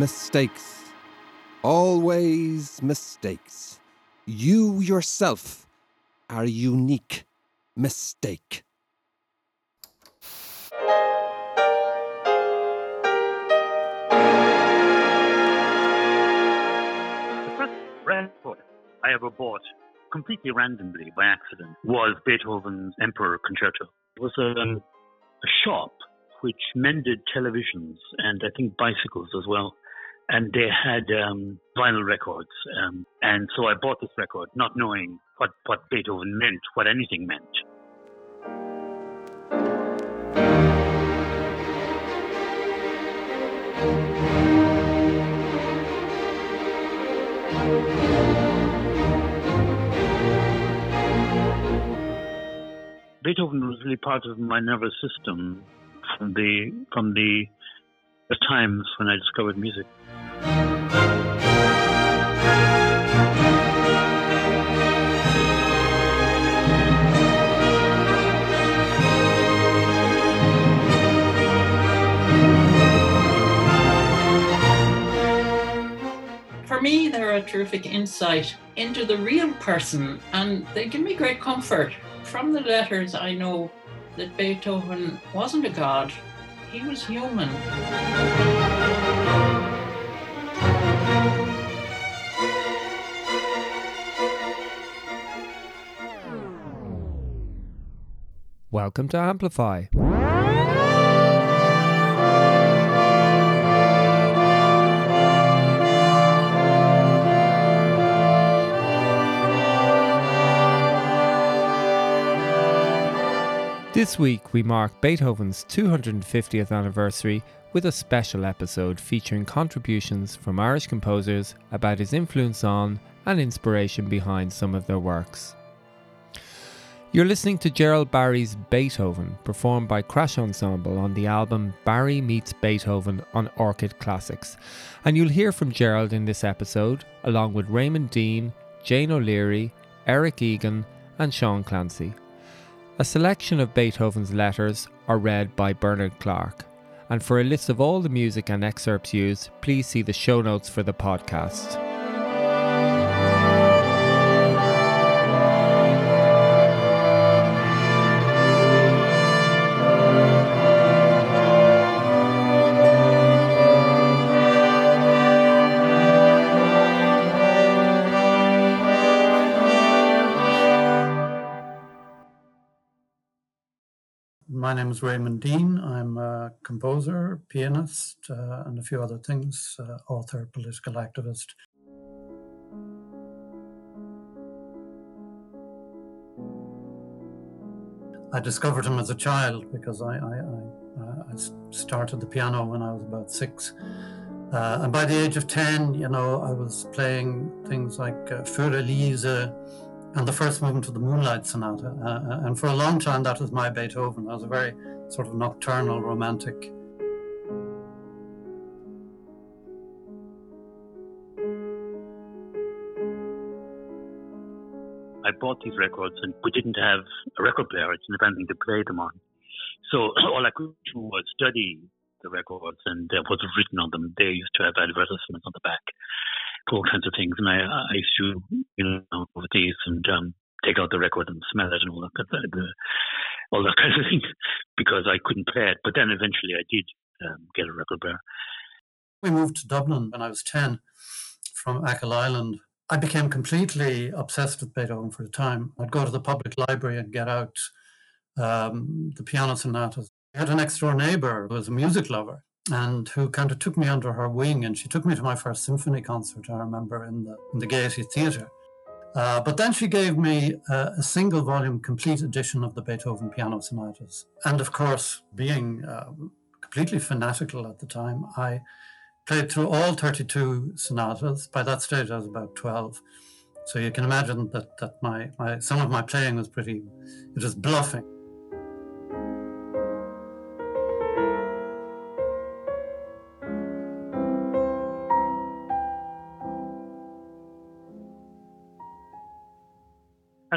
mistakes. Always mistakes. You yourself are a unique mistake. The first record I ever bought, completely randomly by accident, was Beethoven's Emperor Concerto. It was um, a shop which mended televisions and I think bicycles as well. And they had um, vinyl records. Um, and so I bought this record, not knowing what, what Beethoven meant, what anything meant. Beethoven was really part of my nervous system from the from the, the times when I discovered music. For a terrific insight into the real person, and they give me great comfort. From the letters, I know that Beethoven wasn't a god, he was human. Welcome to Amplify. This week we mark Beethoven's 250th anniversary with a special episode featuring contributions from Irish composers about his influence on and inspiration behind some of their works. You're listening to Gerald Barry's Beethoven, performed by Crash Ensemble on the album Barry Meets Beethoven on Orchid Classics. And you'll hear from Gerald in this episode, along with Raymond Deane, Jane O'Leary, Eric Egan, and Seán Clancy. A selection of Beethoven's letters are read by Bernard Clarke. And for a list of all the music and excerpts used, please see the show notes for the podcast. My name is Raymond Deane. I'm a composer, pianist, uh, and a few other things, uh, author, political activist. I discovered him as a child because I, I, I, I started the piano when I was about six. Uh, and by the age of 10, you know, I was playing things like uh, Für Elise, and the first movement of the Moonlight Sonata. Uh, and for a long time, that was my Beethoven. I was a very sort of nocturnal, romantic. I bought these records and we didn't have a record player. I didn't have anything to play them on. So all I could do was study the records and uh, what was written on them. They used to have advertisements on the back all kinds of things. And I, I used to, you know, and um, take out the record and smell it and all that, all that kind of thing because I couldn't play it. But then eventually I did um, get a record player. We moved to Dublin when I was 10 from Achill Island. I became completely obsessed with Beethoven for a time. I'd go to the public library and get out um, the piano sonatas. I had an next door neighbor who was a music lover and who kind of took me under her wing. And she took me to my first symphony concert, I remember, in the, in the Gaiety Theatre. Uh, but then she gave me uh, a single volume complete edition of the Beethoven piano sonatas. And of course, being uh, completely fanatical at the time, I played through all 32 sonatas. By that stage, I was about 12. So you can imagine that, that my, my some of my playing was pretty, it was bluffing.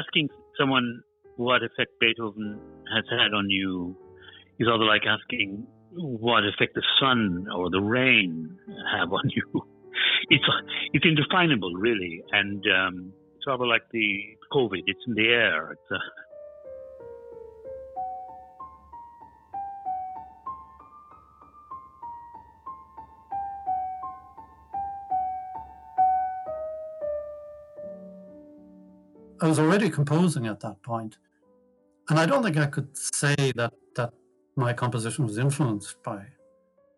Asking someone what effect Beethoven has had on you is rather like asking what effect the sun or the rain have on you. It's it's indefinable, really, and um, it's rather like the COVID. It's in the air. It's uh, I was already composing at that point, and I don't think I could say that that my composition was influenced by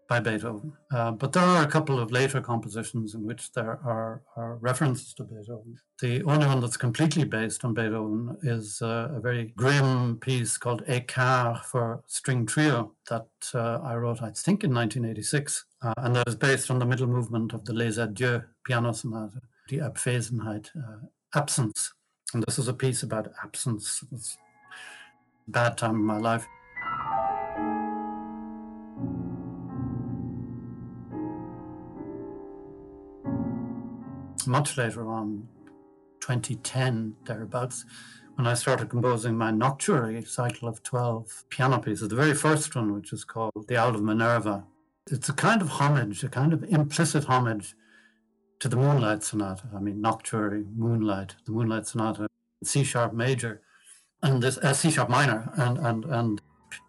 by Beethoven. Uh, but there are a couple of later compositions in which there are, are, references to Beethoven. The only one that's completely based on Beethoven is uh, a very grim piece called Écart for string trio that uh, I wrote, I think, in 1986, uh, and that is based on the middle movement of the Les Adieux piano sonata, Die Abwesenheit, uh, absence. And this is a piece about absence. It's a bad time in my life. much later on, 2010, thereabouts, when I started composing my nocturne cycle of 12 piano pieces. The very first one, which is called The Owl of Minerva, it's a kind of homage, a kind of implicit homage to the Moonlight Sonata. I mean, nocturne, moonlight, the Moonlight Sonata, C sharp major, and this uh, C sharp minor, and and and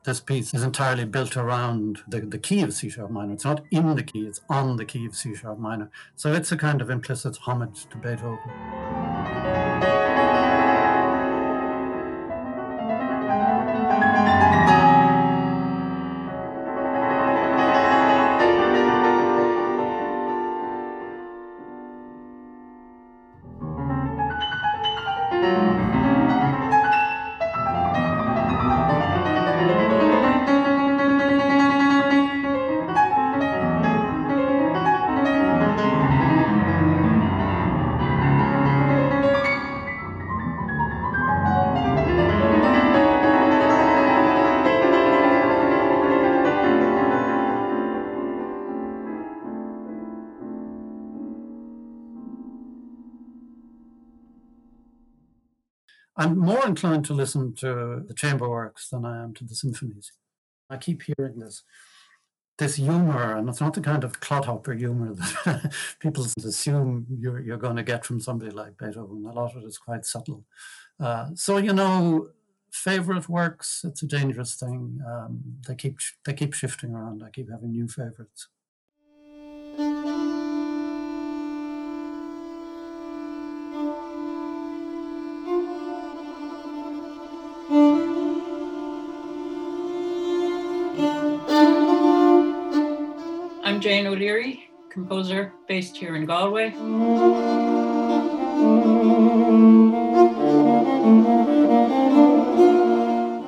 this piece is entirely built around the, the key of C sharp minor. It's not in the key, it's on the key of C sharp minor. So it's a kind of implicit homage to Beethoven. I'm more inclined to listen to the chamber works than I am to the symphonies. I keep hearing this this humor, and it's not the kind of clodhopper humor that people assume you're, you're going to get from somebody like Beethoven. A lot of it is quite subtle. Uh, so you know, favorite works, it's a dangerous thing. Um, they keep they keep shifting around. I keep having new favorites. Jane O'Leary, composer based here in Galway.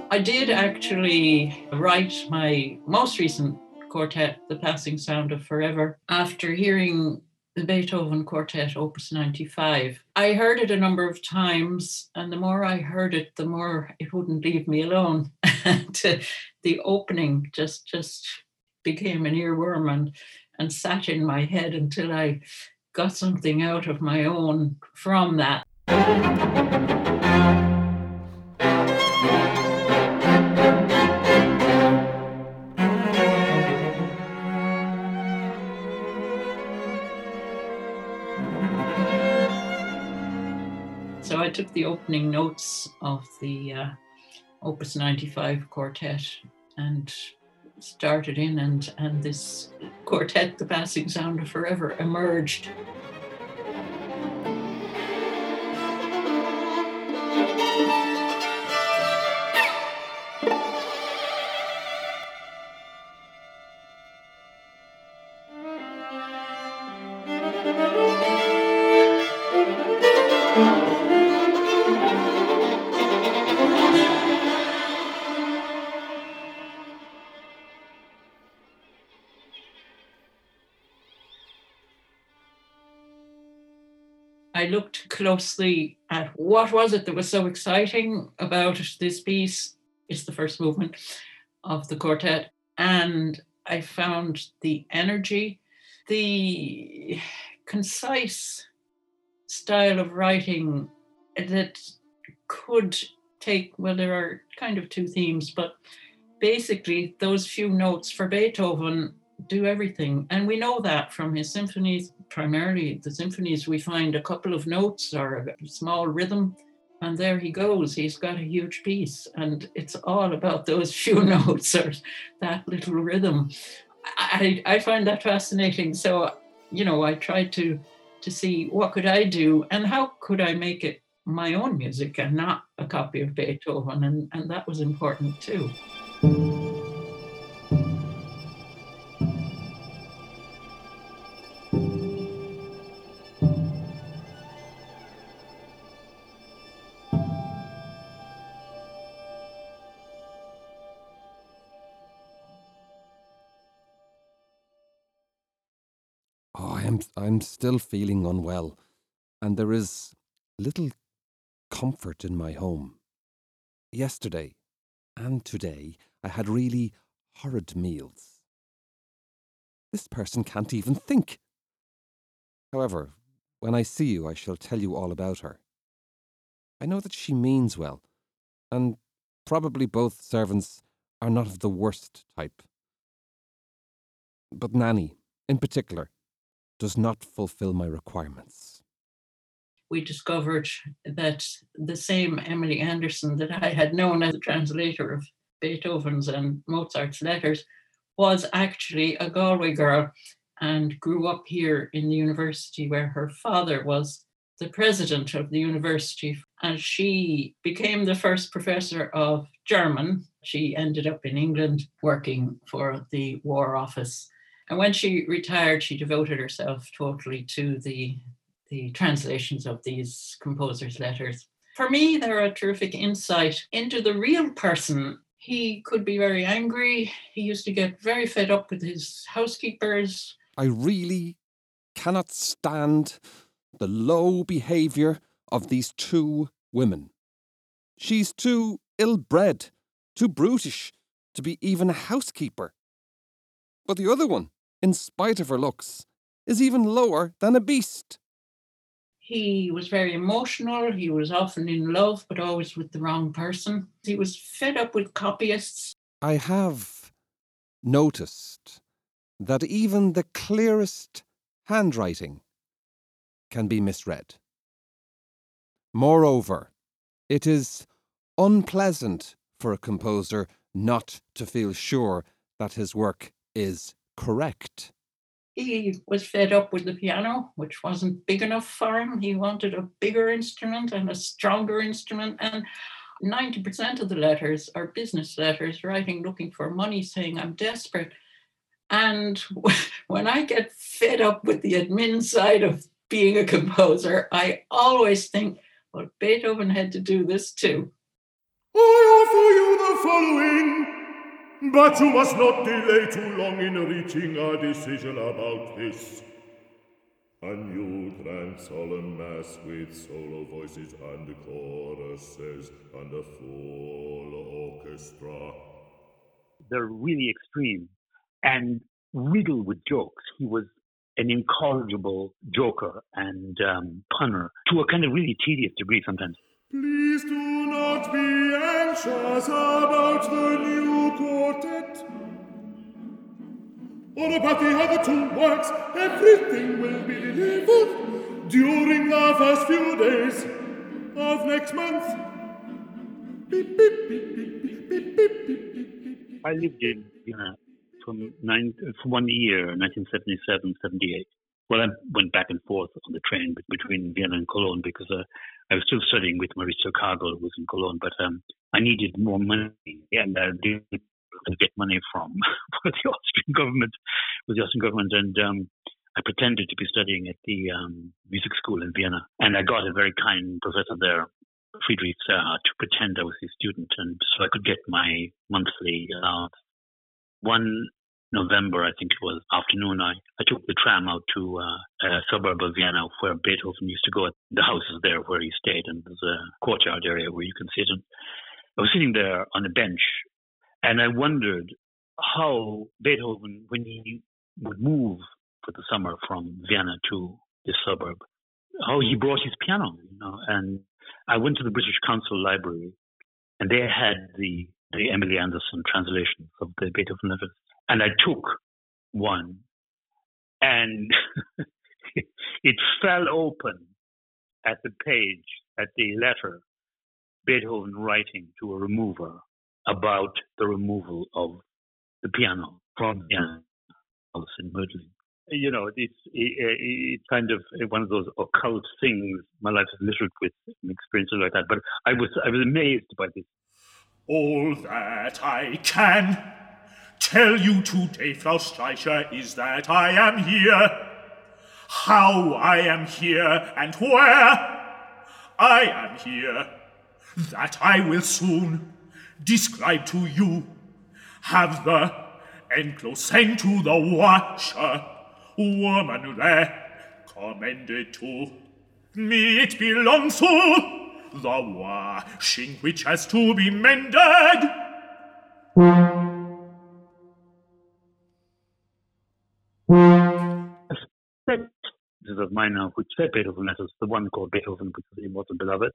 I did actually write my most recent quartet, The Passing Sound of Forever, after hearing the Beethoven Quartet, Opus 95. I heard it a number of times, and the more I heard it, the more it wouldn't leave me alone. and uh, the opening just just became an earworm and, and sat in my head until I got something out of my own from that. So I took the opening notes of the uh, Opus 95 quartet and started in and and this quartet the passing sound of forever emerged looked closely at what was it that was so exciting about this piece. It's the first movement of the quartet. And I found the energy, the concise style of writing that could take, well, there are kind of two themes, but basically, those few notes for Beethoven do everything. And we know that from his symphonies, primarily the symphonies, we find a couple of notes or a small rhythm, and there he goes. He's got a huge piece, and it's all about those few notes or that little rhythm. I, I find that fascinating. So, you know, I tried to to see what could I do and how could I make it my own music and not a copy of Beethoven, and, and that was important too. I'm still feeling unwell, and there is little comfort in my home. Yesterday and today I had really horrid meals. This person can't even think. However, when I see you, I shall tell you all about her. I know that she means well, and probably both servants are not of the worst type. But Nanny, in particular, does not fulfill my requirements. We discovered that the same Emily Anderson that I had known as a translator of Beethoven's and Mozart's letters was actually a Galway girl and grew up here in the university where her father was the president of the university. And she became the first professor of German. She ended up in England working for the War Office and when she retired, she devoted herself totally to the, the translations of these composers' letters. For me, they're a terrific insight into the real person. He could be very angry. He used to get very fed up with his housekeepers. I really cannot stand the low behaviour of these two women. She's too ill bred, too brutish to be even a housekeeper. But the other one, in spite of her looks, is even lower than a beast. He was very emotional. He was often in love, but always with the wrong person. He was fed up with copyists. I have noticed that even the clearest handwriting can be misread. Moreover, it is unpleasant for a composer not to feel sure that his work is correct. He was fed up with the piano, which wasn't big enough for him. He wanted a bigger instrument and a stronger instrument. And 90% of the letters are business letters, writing looking for money, saying, I'm desperate. And when I get fed up with the admin side of being a composer, I always think, well, Beethoven had to do this too. I offer you the following but you must not delay too long in reaching a decision about this. A new grand solemn mass with solo voices and choruses and a full orchestra. They're really extreme and riddled with jokes. He was an incorrigible joker and um, punner to a kind of really tedious degree sometimes. Please do not be anxious about the new quartet. Or about the other two works, everything will be delivered during the first few days of next month. Beep, beep, beep, beep, beep, beep, beep, I lived in Vienna from, nine, for one year, 1977 78. Well, I went back and forth on the train between Vienna and Cologne because uh, I was still studying with Mauricio Kagel, who was in Cologne, but um, I needed more money, and I didn't get money from the Austrian government, with the Austrian government, and um, I pretended to be studying at the um, music school in Vienna, and I got a very kind professor there, Friedrich uh, to pretend I was his student, and so I could get my monthly allowance. One November, I think it was afternoon, I, I took the tram out to uh, a suburb of Vienna where Beethoven used to go. The house is there where he stayed, and there's a courtyard area where you can sit. And I was sitting there on a bench, and I wondered how Beethoven, when he would move for the summer from Vienna to this suburb, how he mm. brought his piano, you know. And I went to the British Council Library, and they had the the Emily Anderson translations of the Beethoven letters. And I took one and it fell open at the page, at the letter, Beethoven writing to a remover about the removal of the piano from the house in Mödling. You know, it's it's kind of one of those occult things. My life is littered with experiences like that. But I was I was amazed by this. All that I can tell you today, Frau Streicher, is that I am here. How I am here and where I am here, that I will soon describe to you. Have the enclosed sent to the washer, woman there, commended to me. It belongs to the washing which has to be mended. Of mine now, which said Beethoven letters, the one called Beethoven because he wasn't beloved.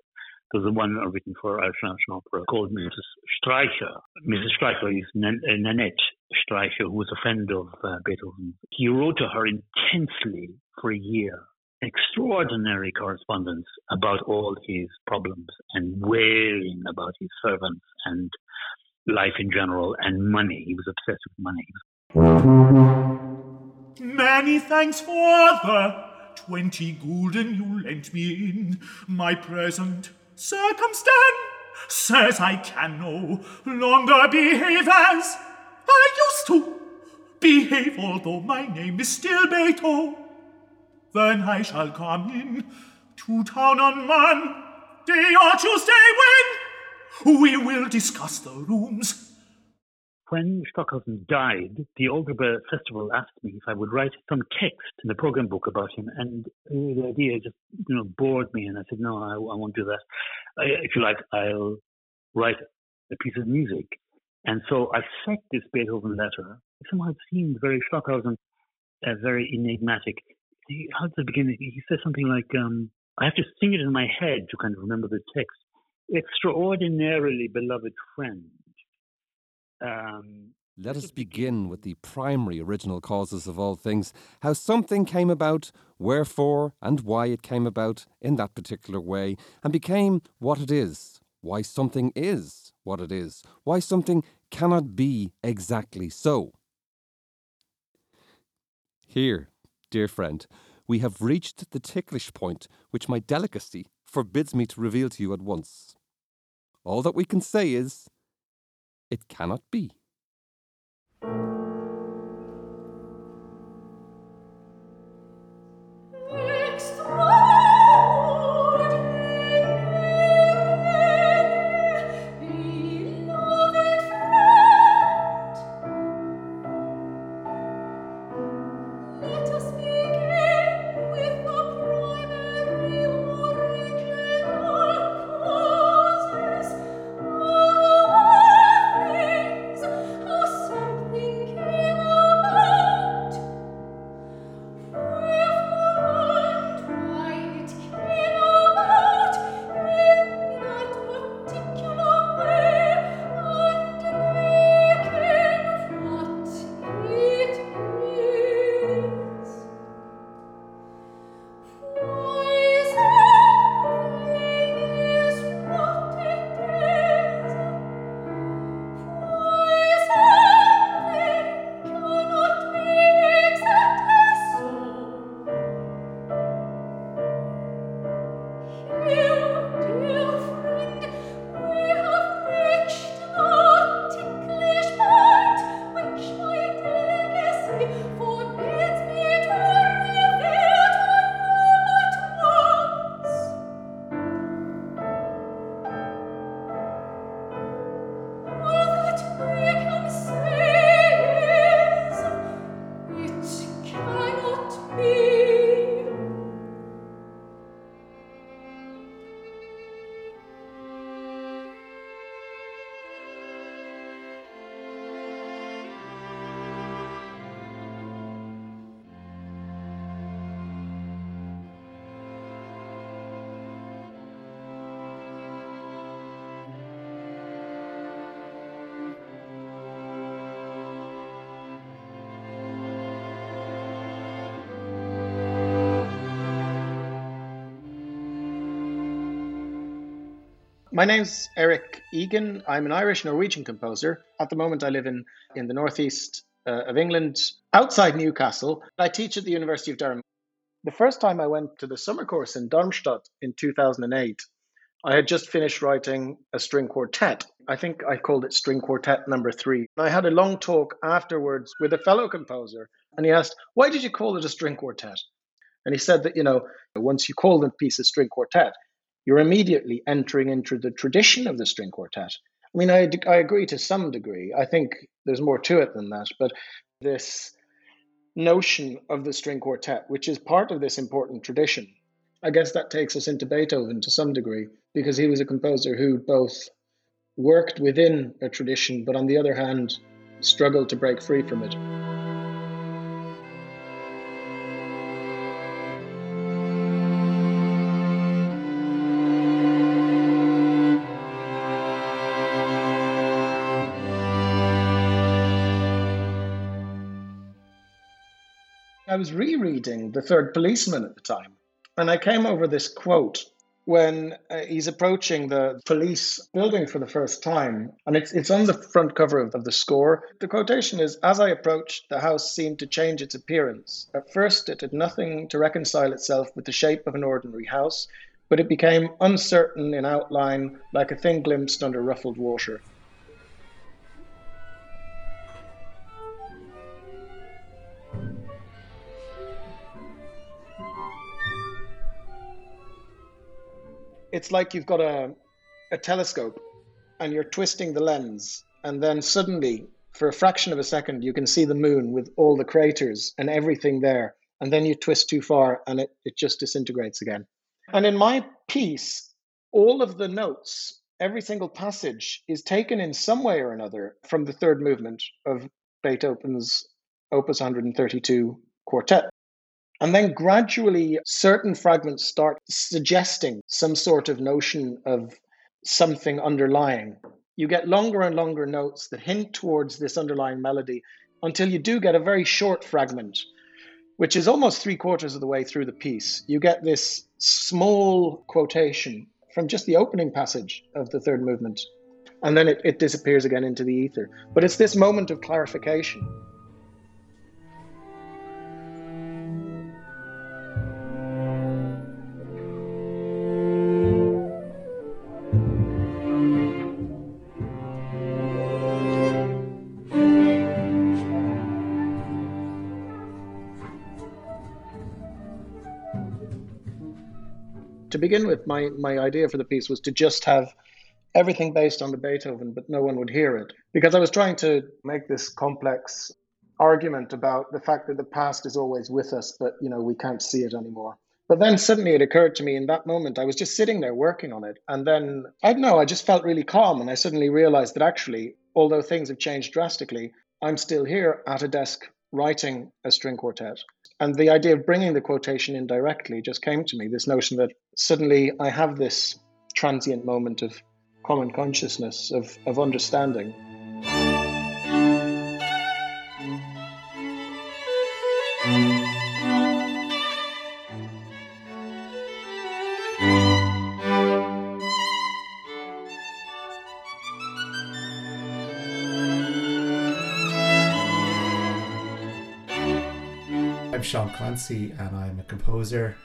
There's the one written for Irish National Opera called Mrs. Streicher. Mrs. Streicher is Nan- uh, Nanette Streicher, who was a friend of uh, Beethoven. He wrote to her intensely for a year, extraordinary correspondence about all his problems and wailing about his servants and life in general and money. He was obsessed with money. Many thanks for the twenty gulden you lent me in my present circumstance. Says I can no longer behave as I used to behave, although my name is still Beethoven. Then I shall come in to town on Monday or Tuesday when we will discuss the rooms when Stockhausen died, the Aldeburgh Festival asked me if I would write some text in the program book about him, and the idea just you know bored me, and I said, no, I, I won't do that. I, if you like, I'll write a piece of music. And so I set this Beethoven letter. Somehow it seemed very Stockhausen, uh, very enigmatic. He, how does it begin? He says something like, um, I have to sing it in my head to kind of remember the text. Extraordinarily beloved friend um, Let us begin with the primary original causes of all things, how something came about, wherefore and why it came about in that particular way, and became what it is, why something is what it is, why something cannot be exactly so. Here, dear friend, we have reached the ticklish point which my delicacy forbids me to reveal to you at once. All that we can say is it cannot be. My name's Eric Egan. I'm an Irish Norwegian composer. At the moment, I live in, in the northeast uh, of England, outside Newcastle. I teach at the University of Durham. The first time I went to the summer course in Darmstadt in 2008, I had just finished writing a string quartet. I think I called it String Quartet number three. I had a long talk afterwards with a fellow composer, and he asked, Why did you call it a string quartet? And he said that, you know, once you call the piece a string quartet, you're immediately entering into the tradition of the string quartet. I mean, I, I agree to some degree. I think there's more to it than that, but this notion of the string quartet, which is part of this important tradition. I guess that takes us into Beethoven to some degree, because he was a composer who both worked within a tradition, but on the other hand, struggled to break free from it. Was rereading The Third Policeman at the time, and I came over this quote when uh, he's approaching the police building for the first time, and it's it's on the front cover of, of the score. The quotation is: "As I approached, the house seemed to change its appearance. At first, it had nothing to reconcile itself with the shape of an ordinary house, but it became uncertain in outline, like a thing glimpsed under ruffled water." It's like you've got a, a telescope and you're twisting the lens, and then suddenly, for a fraction of a second, you can see the moon with all the craters and everything there. And then you twist too far and it, it just disintegrates again. And in my piece, all of the notes, every single passage is taken in some way or another from the third movement of Beethoven's Opus 132 quartet. And then gradually, certain fragments start suggesting some sort of notion of something underlying. You get longer and longer notes that hint towards this underlying melody until you do get a very short fragment, which is almost three quarters of the way through the piece. You get this small quotation from just the opening passage of the third movement, and then it, it disappears again into the ether. But it's this moment of clarification to begin with, my, my idea for the piece was to just have everything based on the Beethoven, but no one would hear it. Because I was trying to make this complex argument about the fact that the past is always with us, but you know, we can't see it anymore. But then suddenly it occurred to me in that moment, I was just sitting there working on it. And then I don't know, I just felt really calm. And I suddenly realized that actually, although things have changed drastically, I'm still here at a desk writing a string quartet. And the idea of bringing the quotation in directly just came to me this notion that suddenly I have this transient moment of common consciousness, of, of understanding. Seán Clancy and I'm a composer.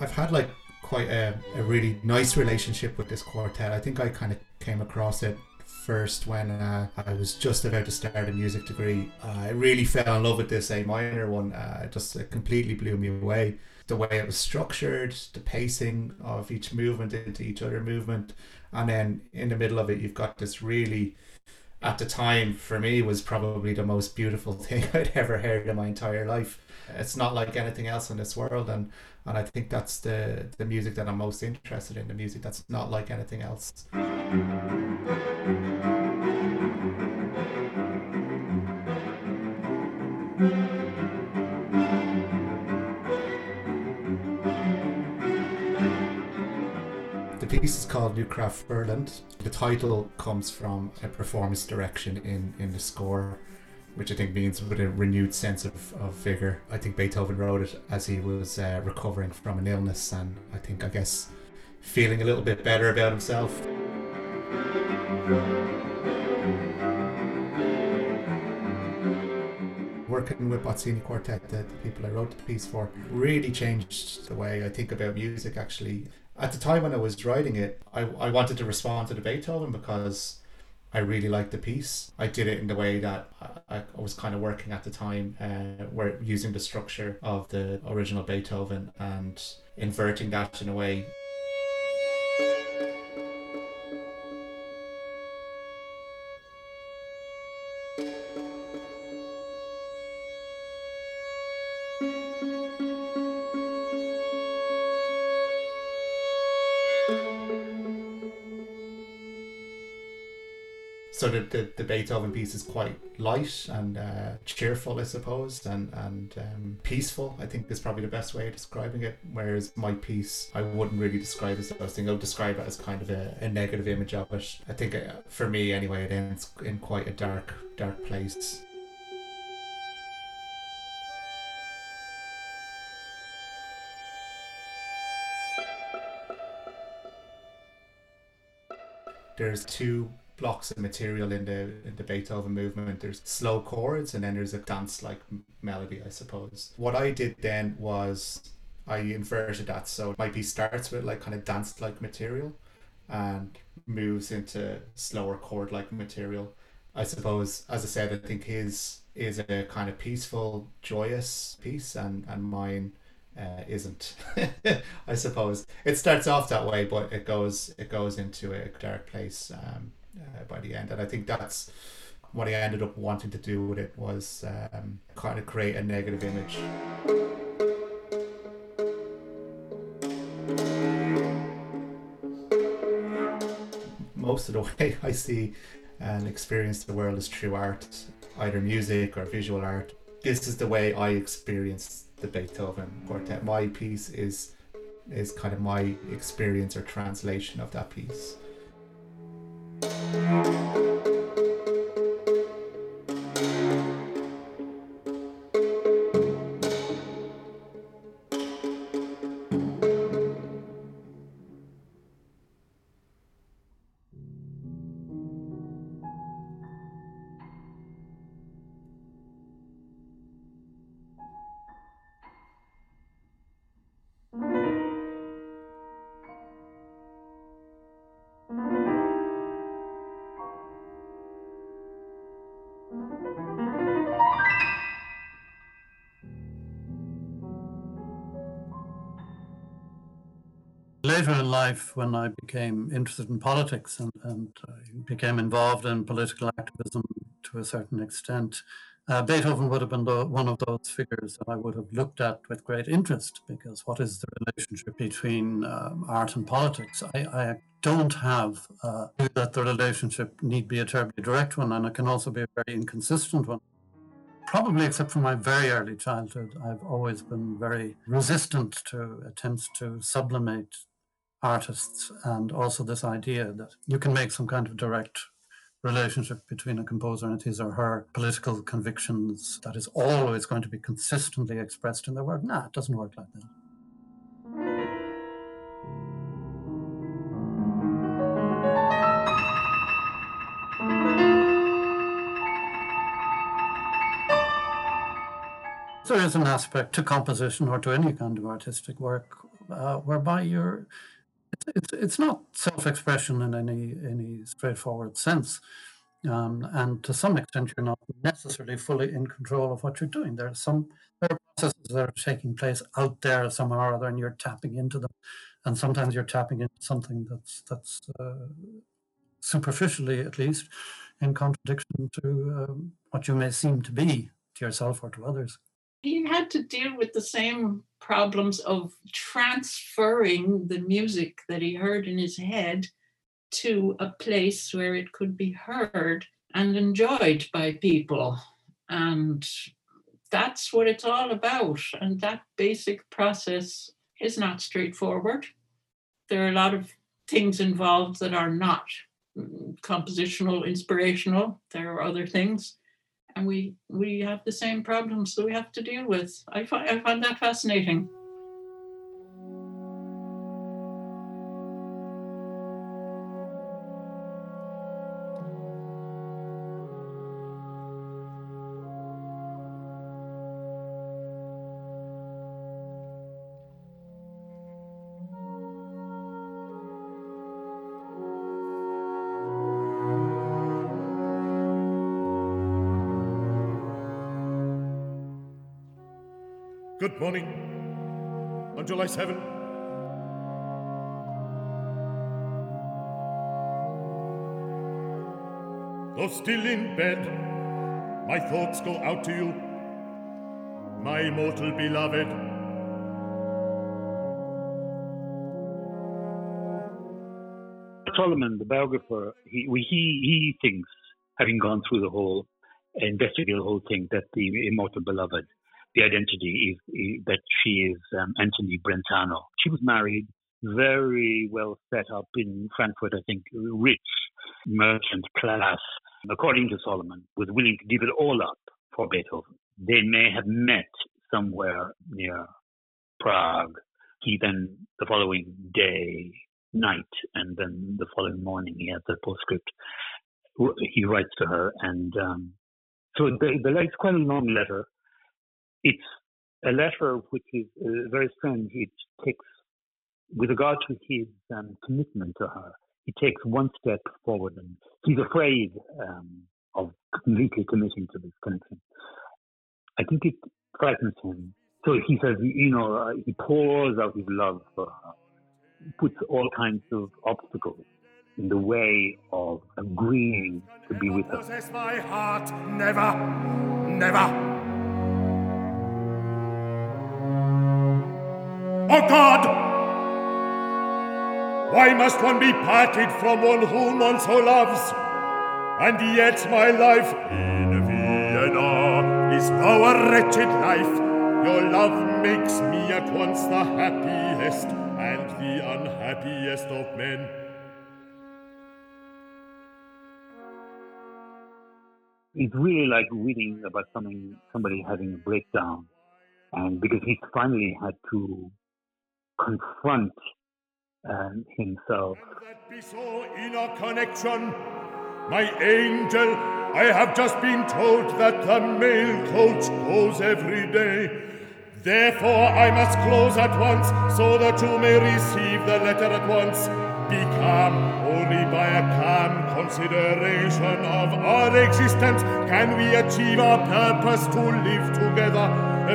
I've had like quite a, a really nice relationship with this quartet. I think I kind of came across it first when uh, I was just about to start a music degree. I really fell in love with this A minor one. Uh, it just it completely blew me away. The way it was structured, the pacing of each movement into each other movement, and then in the middle of it, you've got this really at the time for me was probably the most beautiful thing I'd ever heard in my entire life. It's not like anything else in this world and and I think that's the the music that I'm most interested in, the music that's not like anything else. Called Neue Kraft fühlend. The title comes from a performance direction in, in the score which I think means with a renewed sense of, of vigor. I think Beethoven wrote it as he was uh, recovering from an illness, and I think, I guess, feeling a little bit better about himself. Working with Bozzini Quartet, the, the people I wrote the piece for, really changed the way I think about music actually. At the time when I was writing it, I, I wanted to respond to the Beethoven because I really liked the piece. I did it in the way that I, I was kind of working at the time, uh, where using the structure of the original Beethoven and inverting that in a way so the, the, the Beethoven piece is quite light and uh, cheerful, I suppose, and and um, peaceful. I think is probably the best way of describing it. Whereas my piece, I wouldn't really describe as those things. I would describe it as kind of a, a negative image of it. I think uh, for me, anyway, it ends in quite a dark, dark place. There's two blocks of material in the in the Beethoven movement. There's slow chords and then there's a dance like melody, I suppose. What I did then was I inverted that. So my piece starts with like kind of dance like material and moves into slower chord like material. I suppose, as I said, I think his is a kind of peaceful, joyous piece, and and mine uh, isn't. I suppose it starts off that way, but it goes it goes into a dark place. Um, uh, by the end. And I think that's what I ended up wanting to do with it was um, kind of create a negative image. Most of the way I see and experience the world is through art, either music or visual art. This is the way I experience the Beethoven quartet. My piece is is kind of my experience or translation of that piece. Life, when I became interested in politics and, and became involved in political activism to a certain extent, uh, Beethoven would have been the, one of those figures that I would have looked at with great interest because what is the relationship between um, art and politics? I, I don't have uh, that the relationship need be a terribly direct one, and it can also be a very inconsistent one probably except for my very early childhood, I've always been very resistant to attempts to sublimate artists and also this idea that you can make some kind of direct relationship between a composer and his or her political convictions that is always going to be consistently expressed in their work. Nah, it doesn't work like that. There is an aspect to composition or to any kind of artistic work uh, whereby you're it's it's not self-expression in any any straightforward sense. Um, and to some extent, you're not necessarily fully in control of what you're doing. There are some there are processes that are taking place out there somehow or other, and you're tapping into them. And sometimes you're tapping into something that's that's uh, superficially, at least, in contradiction to um, what you may seem to be to yourself or to others You had to deal with the same problems of transferring the music that he heard in his head to a place where it could be heard and enjoyed by people. And that's what it's all about. And that basic process is not straightforward. There are a lot of things involved that are not mm, compositional, inspirational. There are other things. And we we have the same problems that we have to deal with. I find I find that fascinating. Good morning. On July 7. Though still in bed, my thoughts go out to you, my mortal beloved. Solomon, the biographer, he, he, he thinks, having gone through the whole, investigated the whole thing, that the immortal beloved, the identity is, is that she is um, Antonie Brentano. She was married, very well set up in Frankfurt, I think, rich merchant class, according to Solomon, was willing to give it all up for Beethoven. They may have met somewhere near Prague. He then, the following day, night, and then the following morning, he has a postscript. He writes to her, and um, so the, the it's quite a long letter. It's a letter which is uh, very strange. It takes, with regard to his um, commitment to her, he takes one step forward, and he's afraid um, of completely committing to this connection. I think it frightens him. So he says, you know, uh, he pours out his love for her puts all kinds of obstacles in the way of agreeing to be with her. Never, never. Oh God! Why must one be parted from one whom one so loves? And yet my life in Vienna is now a wretched life. Your love makes me at once the happiest and the unhappiest of men. It's really like reading about something, somebody having a breakdown, and because he's finally had to confront um, himself. And that be so in a connection, my angel, I have just been told that the mail coach goes every day. Therefore, I must close at once, so that you may receive the letter at once. Be calm, only by a calm consideration of our existence can we achieve our purpose to live together.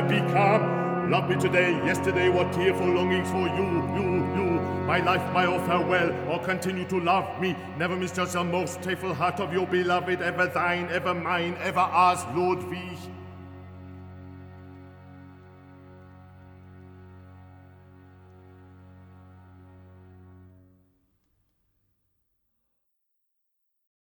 Be calm, love me today, yesterday, what tearful longings for you, you, you. My life, my oh farewell, or continue to love me. Never misjudge the most faithful heart of your beloved, ever thine, ever mine, ever ours, Ludwig.